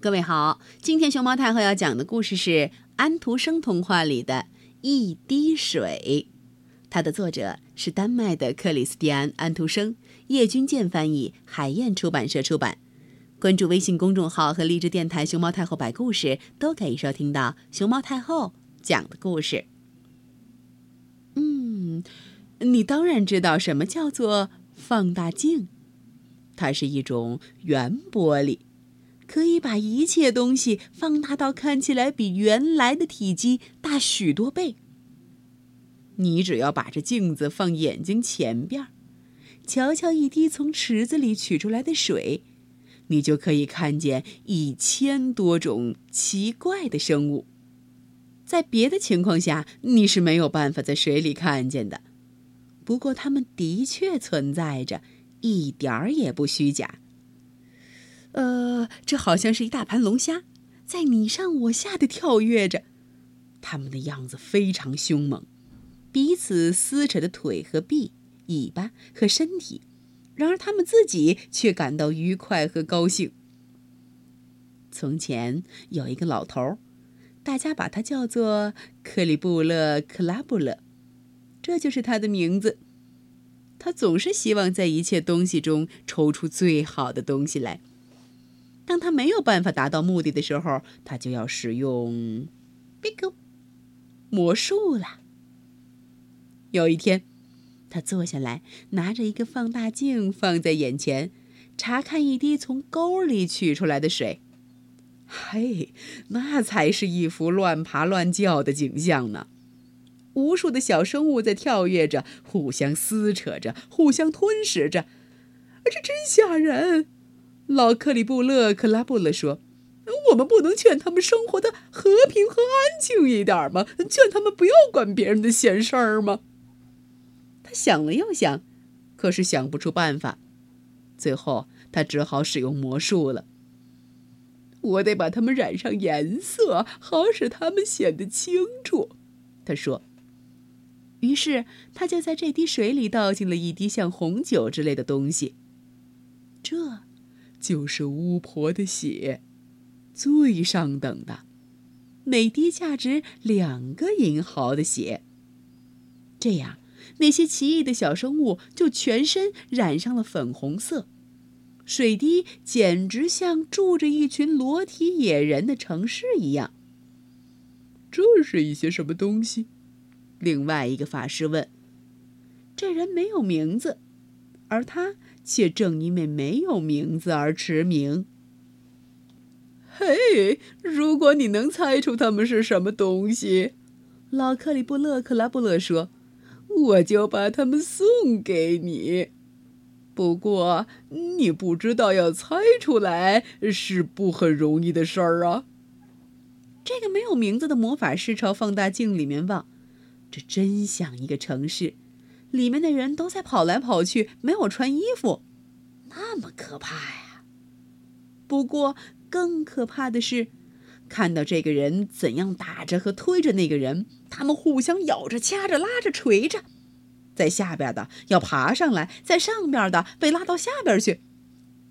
各位好，今天熊猫太后要讲的故事是安徒生童话里的《一滴水》，它的作者是丹麦的克里斯蒂安·安徒生，叶君健翻译，海燕出版社出版。关注微信公众号和荔枝电台“熊猫太后摆故事”，都可以收听到熊猫太后讲的故事。嗯，你当然知道什么叫做放大镜，它是一种圆玻璃。可以把一切东西放大到看起来比原来的体积大许多倍。你只要把这镜子放眼睛前边，瞧瞧一滴从池子里取出来的水，你就可以看见一千多种奇怪的生物。在别的情况下，你是没有办法在水里看见的。不过，它们的确存在着，一点儿也不虚假。呃，这好像是一大盘龙虾，在你上我下的跳跃着，它们的样子非常凶猛，彼此撕扯着腿和臂、尾巴和身体，然而它们自己却感到愉快和高兴。从前有一个老头，大家把他叫做克里布勒克拉布勒，这就是他的名字。他总是希望在一切东西中抽出最好的东西来。当他没有办法达到目的的时候，他就要使用 b i g 魔术了。有一天，他坐下来，拿着一个放大镜放在眼前，查看一滴从沟里取出来的水。嘿，那才是一幅乱爬乱叫的景象呢！无数的小生物在跳跃着，互相撕扯着，互相吞噬着，这真吓人。老克里布勒克拉布勒说：“我们不能劝他们生活的和平和安静一点吗？劝他们不要管别人的闲事儿吗？”他想了又想，可是想不出办法。最后，他只好使用魔术了。我得把它们染上颜色，好使它们显得清楚。他说。于是，他就在这滴水里倒进了一滴像红酒之类的东西。这。就是巫婆的血，最上等的，每滴价值两个银毫的血。这样，那些奇异的小生物就全身染上了粉红色，水滴简直像住着一群裸体野人的城市一样。这是一些什么东西？另外一个法师问。这人没有名字，而他。却正因为没有名字而驰名。嘿，如果你能猜出他们是什么东西，老克里布勒克拉布勒说，我就把他们送给你。不过，你不知道要猜出来是不很容易的事儿啊。这个没有名字的魔法师朝放大镜里面望，这真像一个城市。里面的人都在跑来跑去，没有穿衣服，那么可怕呀！不过更可怕的是，看到这个人怎样打着和推着那个人，他们互相咬着、掐着、拉着、锤着，在下边的要爬上来，在上边的被拉到下边去。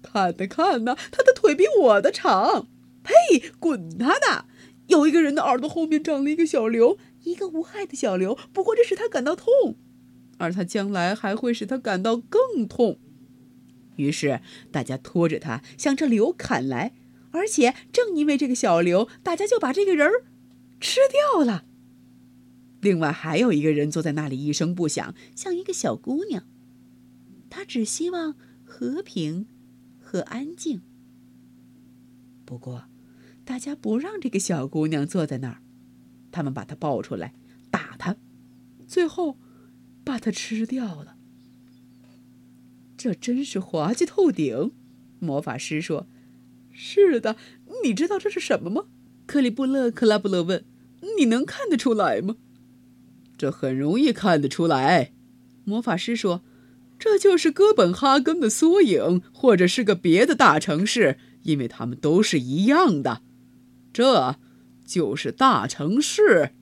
看呐看呐，他的腿比我的长！呸！滚他的！有一个人的耳朵后面长了一个小瘤，一个无害的小瘤，不过这使他感到痛。而他将来还会使他感到更痛，于是大家拖着他向这瘤砍来，而且正因为这个小瘤，大家就把这个人儿吃掉了。另外还有一个人坐在那里一声不响，像一个小姑娘，她只希望和平和安静。不过，大家不让这个小姑娘坐在那儿，他们把她抱出来打她，最后。把它吃掉了，这真是滑稽透顶。魔法师说：“是的，你知道这是什么吗？”克里布勒克拉布勒问：“你能看得出来吗？”这很容易看得出来。魔法师说：“这就是哥本哈根的缩影，或者是个别的大城市，因为它们都是一样的。这就是大城市。”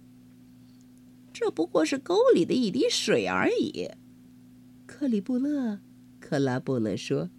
这不过是沟里的一滴水而已，克里布勒克拉布勒说。